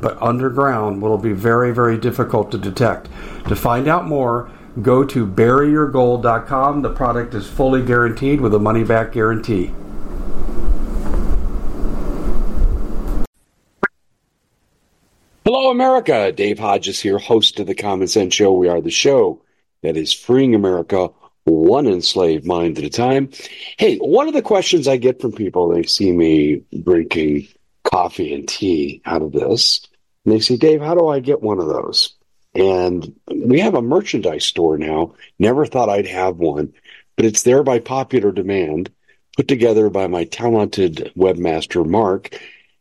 but underground will be very, very difficult to detect. To find out more, go to buryyourgold.com. The product is fully guaranteed with a money back guarantee. Hello, America. Dave Hodges here, host of the Common Sense Show. We are the show that is freeing America one enslaved mind at a time. Hey, one of the questions I get from people, they see me drinking coffee and tea out of this. And they say, Dave, how do I get one of those? And we have a merchandise store now. Never thought I'd have one, but it's there by popular demand, put together by my talented webmaster, Mark.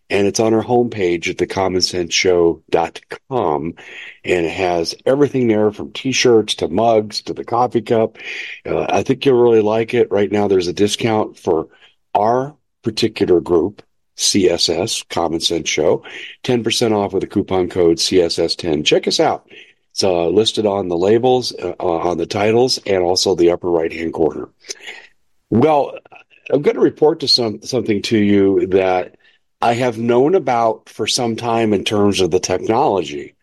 And it's on our homepage at thecommonsenseshow.com. And it has everything there from t-shirts to mugs to the coffee cup. Uh, I think you'll really like it. Right now, there's a discount for our particular group CSS, Common Sense Show. 10% off with the coupon code CSS10. Check us out. It's uh, listed on the labels, uh, on the titles, and also the upper right hand corner. Well, I'm going to report to some something to you that I have known about for some time in terms of the technology.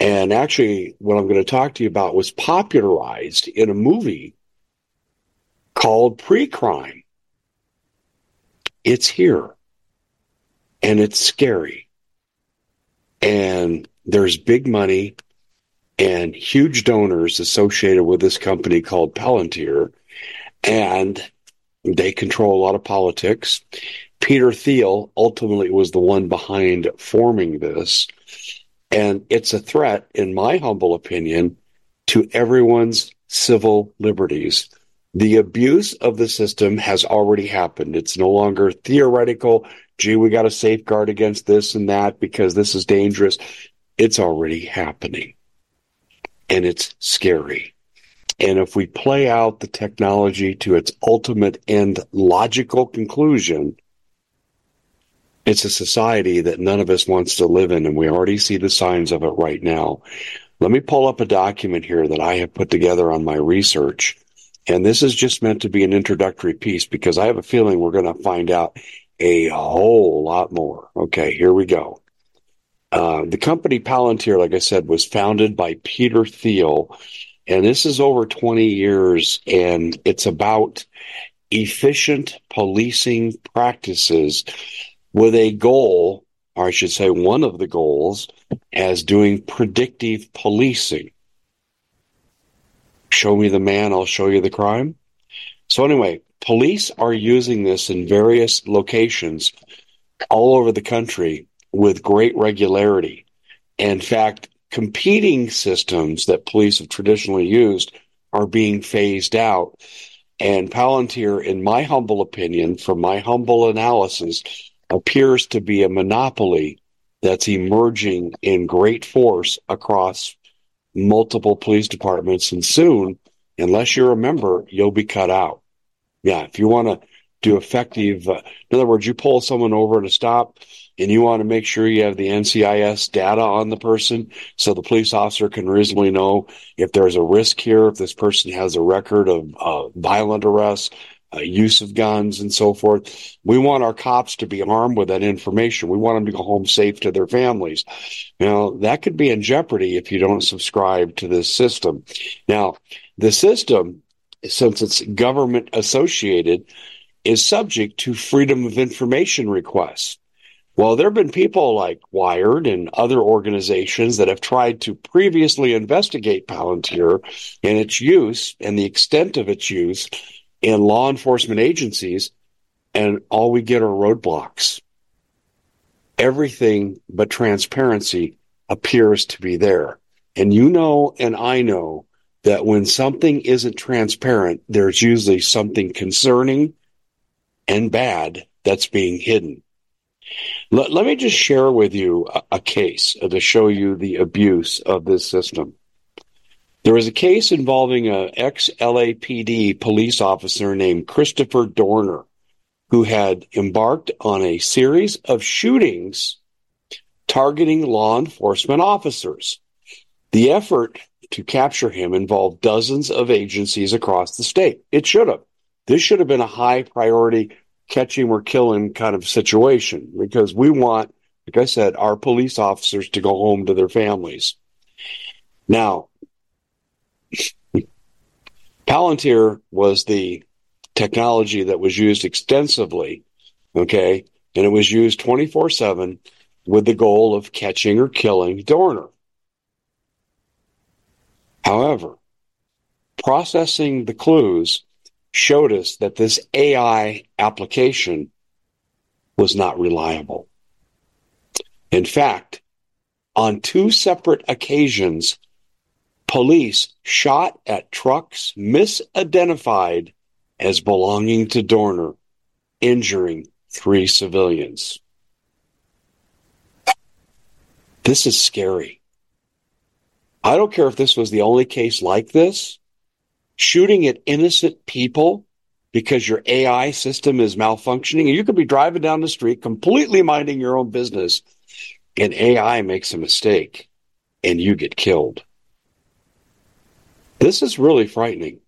And actually, what I'm going to talk to you about was popularized in a movie called Pre Crime. It's here and it's scary. And there's big money and huge donors associated with this company called Palantir, and they control a lot of politics. Peter Thiel ultimately was the one behind forming this, and it's a threat, in my humble opinion, to everyone's civil liberties. The abuse of the system has already happened. It's no longer theoretical gee, we got to safeguard against this and that because this is dangerous. It's already happening. And it's scary. And if we play out the technology to its ultimate and logical conclusion, it's a society that none of us wants to live in, and we already see the signs of it right now. Let me pull up a document here that I have put together on my research. And this is just meant to be an introductory piece because I have a feeling we're going to find out a whole lot more. Okay, here we go. Uh, the company Palantir, like I said, was founded by Peter Thiel, and this is over 20 years, and it's about efficient policing practices with a goal, or I should say, one of the goals, as doing predictive policing. Show me the man, I'll show you the crime. So, anyway, Police are using this in various locations all over the country with great regularity. In fact, competing systems that police have traditionally used are being phased out. And Palantir, in my humble opinion, from my humble analysis, appears to be a monopoly that's emerging in great force across multiple police departments. And soon, unless you're a member, you'll be cut out. Yeah, if you want to do effective, uh, in other words, you pull someone over at a stop and you want to make sure you have the NCIS data on the person so the police officer can reasonably know if there's a risk here, if this person has a record of uh, violent arrests, uh, use of guns, and so forth. We want our cops to be armed with that information. We want them to go home safe to their families. Now, that could be in jeopardy if you don't subscribe to this system. Now, the system since it's government associated, is subject to freedom of information requests. Well, there have been people like Wired and other organizations that have tried to previously investigate Palantir and its use and the extent of its use in law enforcement agencies, and all we get are roadblocks. everything but transparency appears to be there. And you know, and I know that when something isn't transparent, there's usually something concerning and bad that's being hidden. Let, let me just share with you a, a case to show you the abuse of this system. There was a case involving an ex LAPD police officer named Christopher Dorner, who had embarked on a series of shootings targeting law enforcement officers. The effort to capture him involved dozens of agencies across the state. It should have. This should have been a high priority catch him or kill him kind of situation because we want, like I said, our police officers to go home to their families. Now, Palantir was the technology that was used extensively, okay, and it was used 24 7 with the goal of catching or killing Dorner. However, processing the clues showed us that this AI application was not reliable. In fact, on two separate occasions, police shot at trucks misidentified as belonging to Dorner, injuring three civilians. This is scary. I don't care if this was the only case like this shooting at innocent people because your AI system is malfunctioning. You could be driving down the street completely minding your own business, and AI makes a mistake and you get killed. This is really frightening.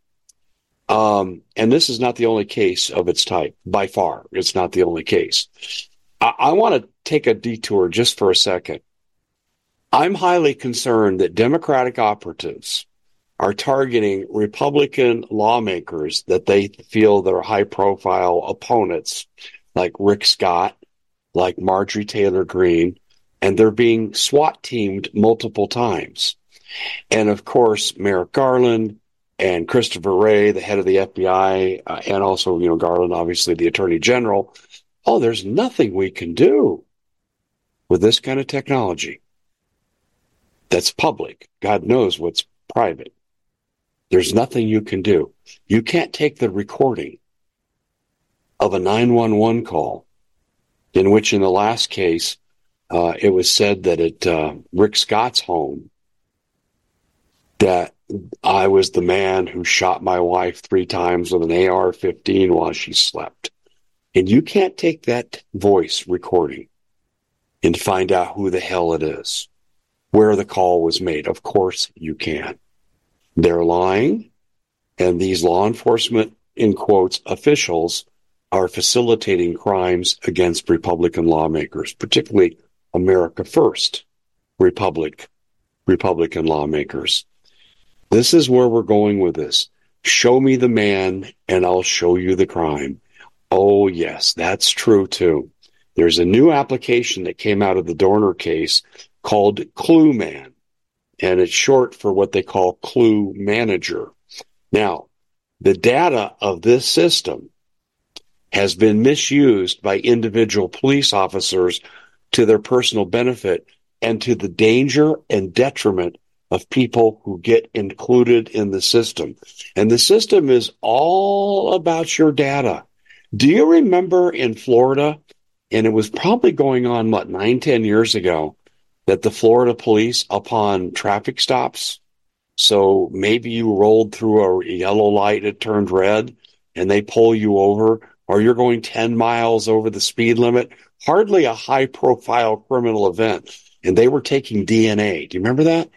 Um, and this is not the only case of its type by far. It's not the only case. I, I want to take a detour just for a second. I'm highly concerned that Democratic operatives are targeting Republican lawmakers that they feel they're high profile opponents, like Rick Scott, like Marjorie Taylor Greene, and they're being SWAT teamed multiple times. And of course, Merrick Garland and Christopher Wray, the head of the FBI, uh, and also, you know, Garland, obviously the attorney general. Oh, there's nothing we can do with this kind of technology that's public. God knows what's private. There's nothing you can do. You can't take the recording of a 911 call in which, in the last case, uh, it was said that at uh, Rick Scott's home that I was the man who shot my wife three times with an AR 15 while she slept. And you can't take that voice recording and find out who the hell it is, where the call was made. Of course you can. They're lying, and these law enforcement, in quotes, officials are facilitating crimes against Republican lawmakers, particularly America First Republic, Republican lawmakers. This is where we're going with this. Show me the man and I'll show you the crime. Oh, yes, that's true too. There's a new application that came out of the Dorner case called ClueMan and it's short for what they call Clue Manager. Now, the data of this system has been misused by individual police officers to their personal benefit and to the danger and detriment of people who get included in the system. And the system is all about your data. Do you remember in Florida? And it was probably going on, what, nine, ten years ago that the Florida police upon traffic stops. So maybe you rolled through a yellow light, it turned red, and they pull you over, or you're going 10 miles over the speed limit. Hardly a high profile criminal event. And they were taking DNA. Do you remember that?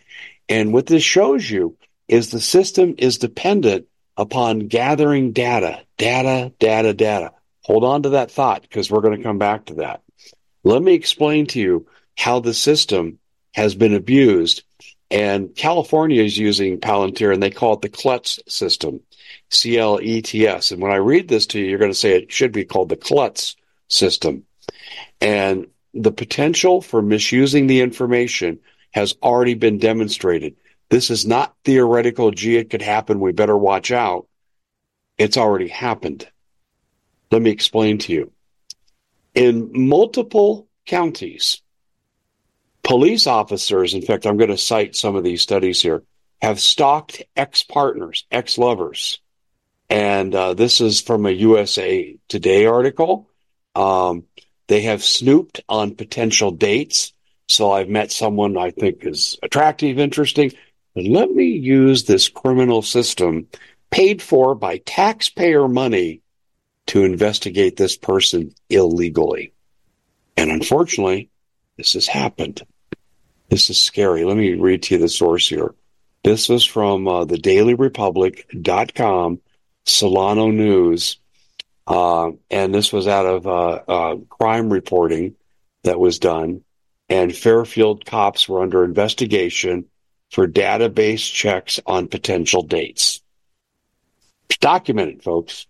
And what this shows you is the system is dependent upon gathering data, data, data, data. Hold on to that thought because we're going to come back to that. Let me explain to you how the system has been abused. And California is using Palantir and they call it the CLETS system, C L E T S. And when I read this to you, you're going to say it should be called the CLETS system. And the potential for misusing the information has already been demonstrated. This is not theoretical, gee, it could happen, we better watch out. It's already happened. Let me explain to you. In multiple counties. Police officers, in fact, I'm going to cite some of these studies here, have stalked ex partners, ex lovers. And uh, this is from a USA Today article. Um, they have snooped on potential dates. So I've met someone I think is attractive, interesting. But let me use this criminal system paid for by taxpayer money to investigate this person illegally. And unfortunately, this has happened. This is scary. Let me read to you the source here. This was from uh, the dailyrepublic.com, Solano News. Uh, and this was out of uh, uh, crime reporting that was done. And Fairfield cops were under investigation for database checks on potential dates. It's documented, folks.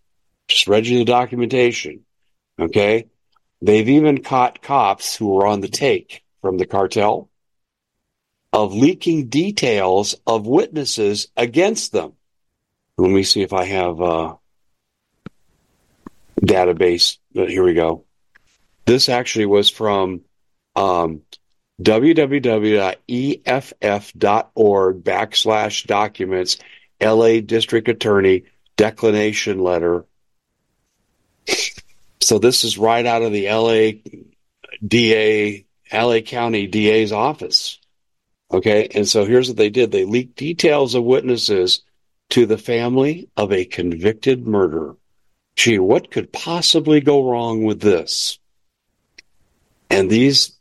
Just read you the documentation. Okay. They've even caught cops who were on the take from the cartel of leaking details of witnesses against them. Let me see if I have a database. Here we go. This actually was from um, www.eff.org backslash documents LA District Attorney declination letter. So this is right out of the LA DA, LA County DA's office. Okay. And so here's what they did. They leaked details of witnesses to the family of a convicted murderer. Gee, what could possibly go wrong with this? And these,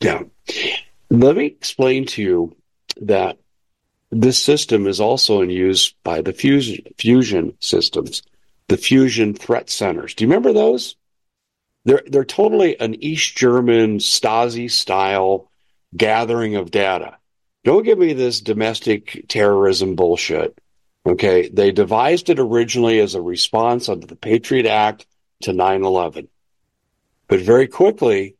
yeah. Let me explain to you that this system is also in use by the fusion, fusion systems, the fusion threat centers. Do you remember those? They're, they're totally an East German Stasi style gathering of data. Don't give me this domestic terrorism bullshit. Okay. They devised it originally as a response under the Patriot Act to 9 11. But very quickly,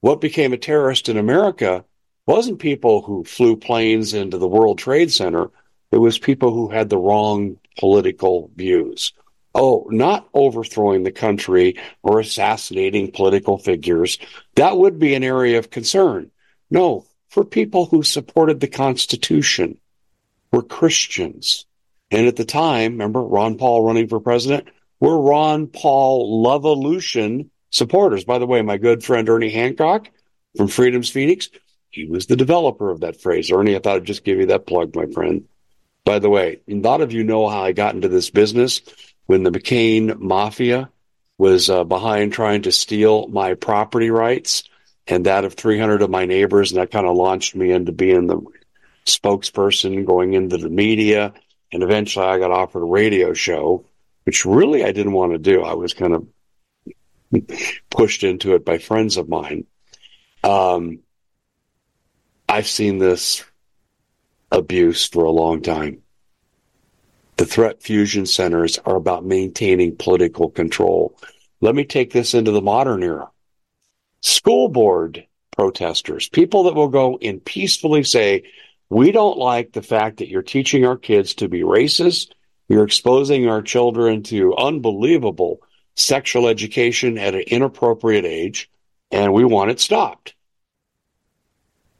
what became a terrorist in America wasn't people who flew planes into the World Trade Center. It was people who had the wrong political views. Oh, not overthrowing the country or assassinating political figures. That would be an area of concern. No, for people who supported the Constitution, were Christians. And at the time, remember Ron Paul running for president? We're Ron Paul Love supporters. By the way, my good friend Ernie Hancock from Freedom's Phoenix, he was the developer of that phrase. Ernie, I thought I'd just give you that plug, my friend. By the way, a lot of you know how I got into this business when the McCain Mafia was uh, behind trying to steal my property rights and that of 300 of my neighbors. And that kind of launched me into being the spokesperson, going into the media. And eventually I got offered a radio show, which really I didn't want to do. I was kind of pushed into it by friends of mine. Um, I've seen this abuse for a long time. The threat fusion centers are about maintaining political control. Let me take this into the modern era. School board protesters, people that will go and peacefully say, we don't like the fact that you're teaching our kids to be racist. You're exposing our children to unbelievable sexual education at an inappropriate age, and we want it stopped.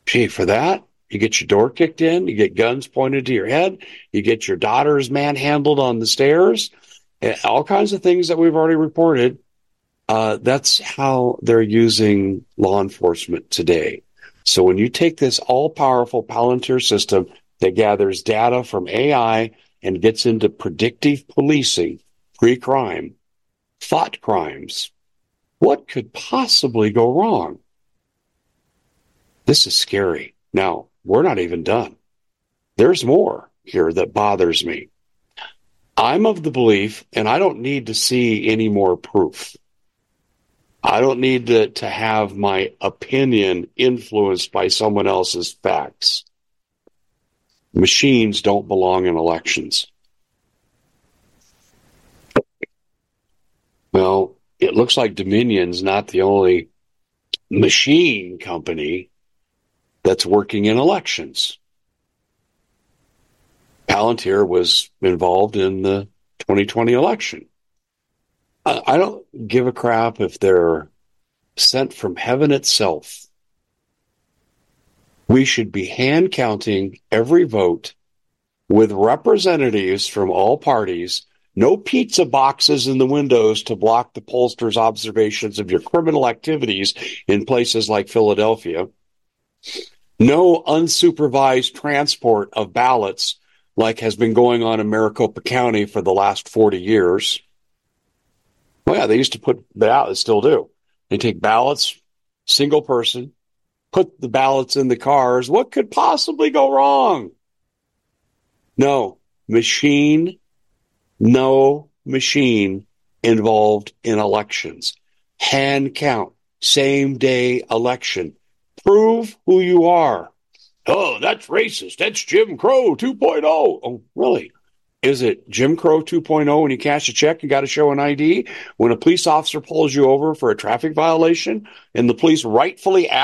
Gee, for that, you get your door kicked in, you get guns pointed to your head, you get your daughters manhandled on the stairs, eh, all kinds of things that we've already reported. Uh, that's how they're using law enforcement today. So when you take this all powerful Palantir system that gathers data from AI and gets into predictive policing, pre crime, thought crimes, what could possibly go wrong? This is scary. Now, we're not even done. There's more here that bothers me. I'm of the belief, and I don't need to see any more proof. I don't need to, to have my opinion influenced by someone else's facts. Machines don't belong in elections. Well, it looks like Dominion's not the only machine company that's working in elections. Palantir was involved in the 2020 election. I don't give a crap if they're sent from heaven itself. We should be hand counting every vote with representatives from all parties, no pizza boxes in the windows to block the pollsters' observations of your criminal activities in places like Philadelphia, no unsupervised transport of ballots like has been going on in Maricopa County for the last 40 years. Well, yeah, they used to put ballots, still do. They take ballots, single person, put the ballots in the cars. What could possibly go wrong? No, machine, no machine involved in elections. Hand count, same day election. Prove who you are. Oh, that's racist. That's Jim Crow 2.0. Oh, really? Is it Jim Crow 2.0 when you cash a check and got to show an ID? When a police officer pulls you over for a traffic violation and the police rightfully ask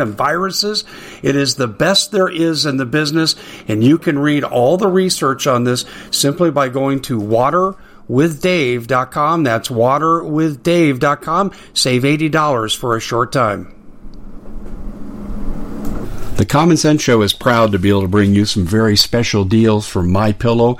and viruses. It is the best there is in the business, and you can read all the research on this simply by going to water waterwithdave.com. That's waterwithdave.com. Save $80 for a short time. The Common Sense Show is proud to be able to bring you some very special deals from My Pillow.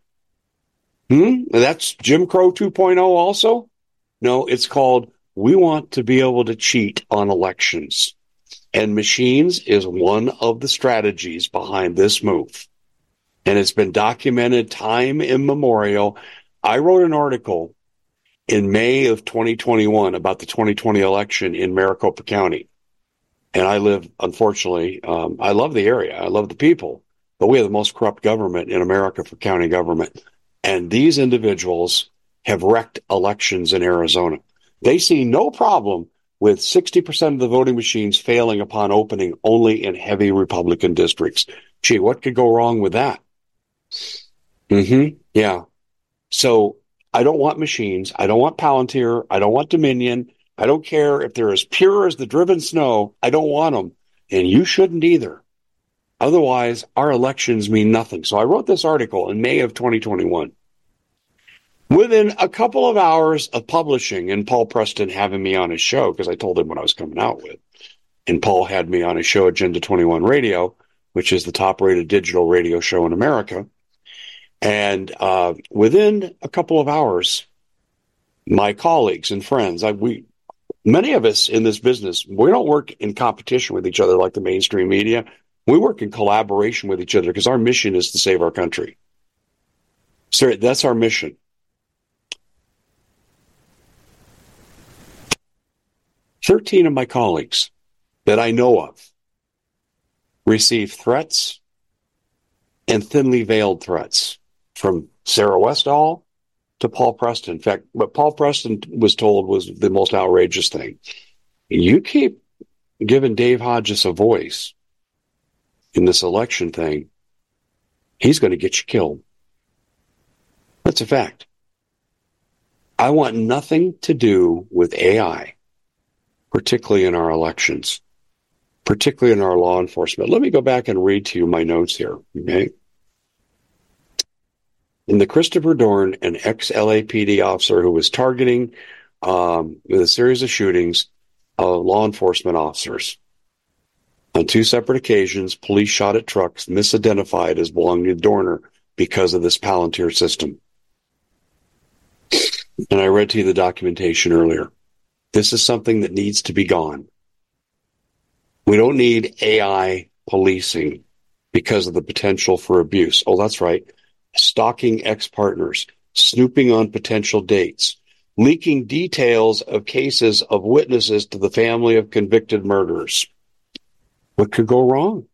Hmm? That's Jim Crow 2.0 also? No, it's called We Want to Be Able to Cheat on Elections. And machines is one of the strategies behind this move and it's been documented time immemorial. I wrote an article in May of 2021 about the 2020 election in Maricopa County. And I live, unfortunately, um, I love the area. I love the people, but we have the most corrupt government in America for county government. And these individuals have wrecked elections in Arizona. They see no problem with 60% of the voting machines failing upon opening only in heavy Republican districts. Gee, what could go wrong with that? Mm-hmm. Yeah. So I don't want machines. I don't want Palantir. I don't want Dominion. I don't care if they're as pure as the driven snow. I don't want them. And you shouldn't either. Otherwise, our elections mean nothing. So I wrote this article in May of 2021. Within a couple of hours of publishing and Paul Preston having me on his show, because I told him what I was coming out with, and Paul had me on his show, Agenda 21 Radio, which is the top rated digital radio show in America. And uh, within a couple of hours, my colleagues and friends, I, we, many of us in this business, we don't work in competition with each other like the mainstream media. We work in collaboration with each other because our mission is to save our country. So that's our mission. 13 of my colleagues that I know of received threats and thinly veiled threats from Sarah Westall to Paul Preston. In fact, what Paul Preston was told was the most outrageous thing. You keep giving Dave Hodges a voice in this election thing, he's going to get you killed. That's a fact. I want nothing to do with AI particularly in our elections, particularly in our law enforcement. Let me go back and read to you my notes here. Okay. In the Christopher Dorn, an ex LAPD officer who was targeting um, with a series of shootings of law enforcement officers. On two separate occasions, police shot at trucks misidentified as belonging to Dorner because of this Palantir system. And I read to you the documentation earlier. This is something that needs to be gone. We don't need AI policing because of the potential for abuse. Oh, that's right. Stalking ex partners, snooping on potential dates, leaking details of cases of witnesses to the family of convicted murderers. What could go wrong?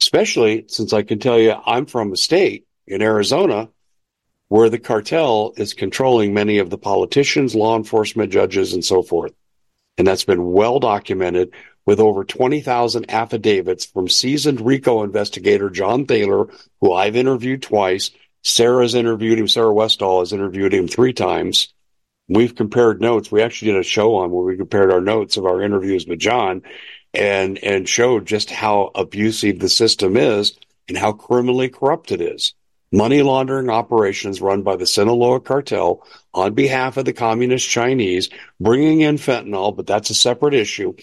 Especially since I can tell you I'm from a state in Arizona where the cartel is controlling many of the politicians, law enforcement, judges, and so forth. And that's been well documented with over 20,000 affidavits from seasoned RICO investigator John Thaler, who I've interviewed twice. Sarah's interviewed him. Sarah Westall has interviewed him three times. We've compared notes. We actually did a show on where we compared our notes of our interviews with John and, and showed just how abusive the system is and how criminally corrupt it is money laundering operations run by the Sinaloa cartel on behalf of the communist Chinese, bringing in fentanyl, but that's a separate issue,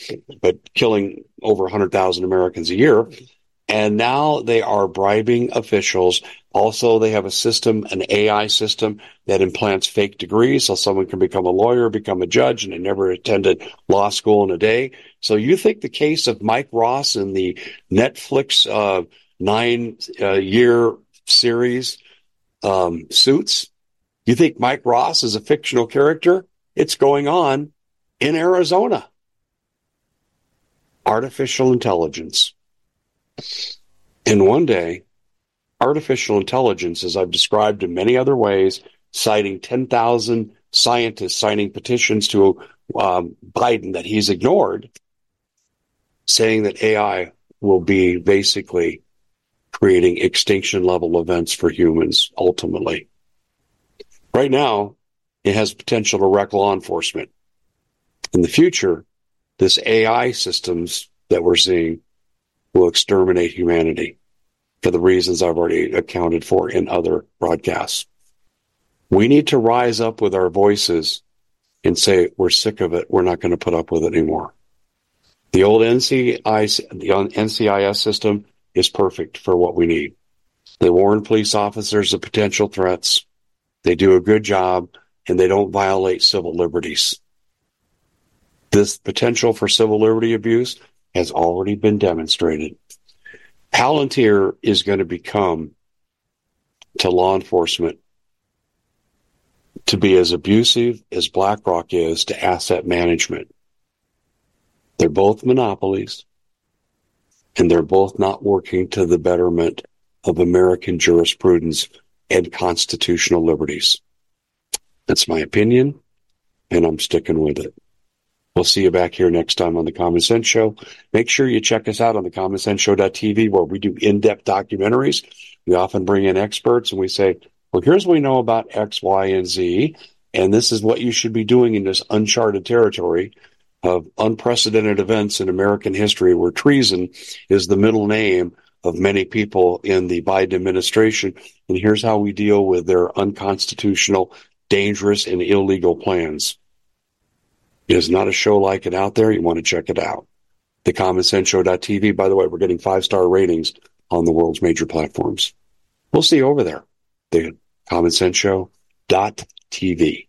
but killing over 100,000 Americans a year. And now they are bribing officials. Also, they have a system, an AI system that implants fake degrees so someone can become a lawyer, become a judge, and they never attended law school in a day. So you think the case of Mike Ross in the Netflix uh, nine uh, year series, um, Suits. You think Mike Ross is a fictional character? It's going on in Arizona. Artificial intelligence. And one day, artificial intelligence, as I've described in many other ways, citing 10,000 scientists signing petitions to um, Biden that he's ignored, saying that AI will be basically creating extinction level events for humans ultimately. Right now, it has potential to wreck law enforcement. In the future, this AI systems that we're seeing will exterminate humanity for the reasons I've already accounted for in other broadcasts. We need to rise up with our voices and say, we're sick of it. We're not going to put up with it anymore. The old NCIS, the NCIS system is perfect for what we need. They warn police officers of potential threats. They do a good job and they don't violate civil liberties. This potential for civil liberty abuse has already been demonstrated. Palantir is going to become to law enforcement to be as abusive as BlackRock is to asset management. They're both monopolies and they're both not working to the betterment of American jurisprudence and constitutional liberties. That's my opinion, and I'm sticking with it. We'll see you back here next time on the Common Sense Show. Make sure you check us out on the commonsenseshow.tv where we do in-depth documentaries. We often bring in experts and we say, Well, here's what we know about X, Y, and Z. And this is what you should be doing in this uncharted territory of unprecedented events in American history where treason is the middle name of many people in the Biden administration. And here's how we deal with their unconstitutional, dangerous, and illegal plans. Is not a show like it out there. You want to check it out. TheCommonSenseShow.tv. By the way, we're getting five star ratings on the world's major platforms. We'll see you over there. The Common Sense TV.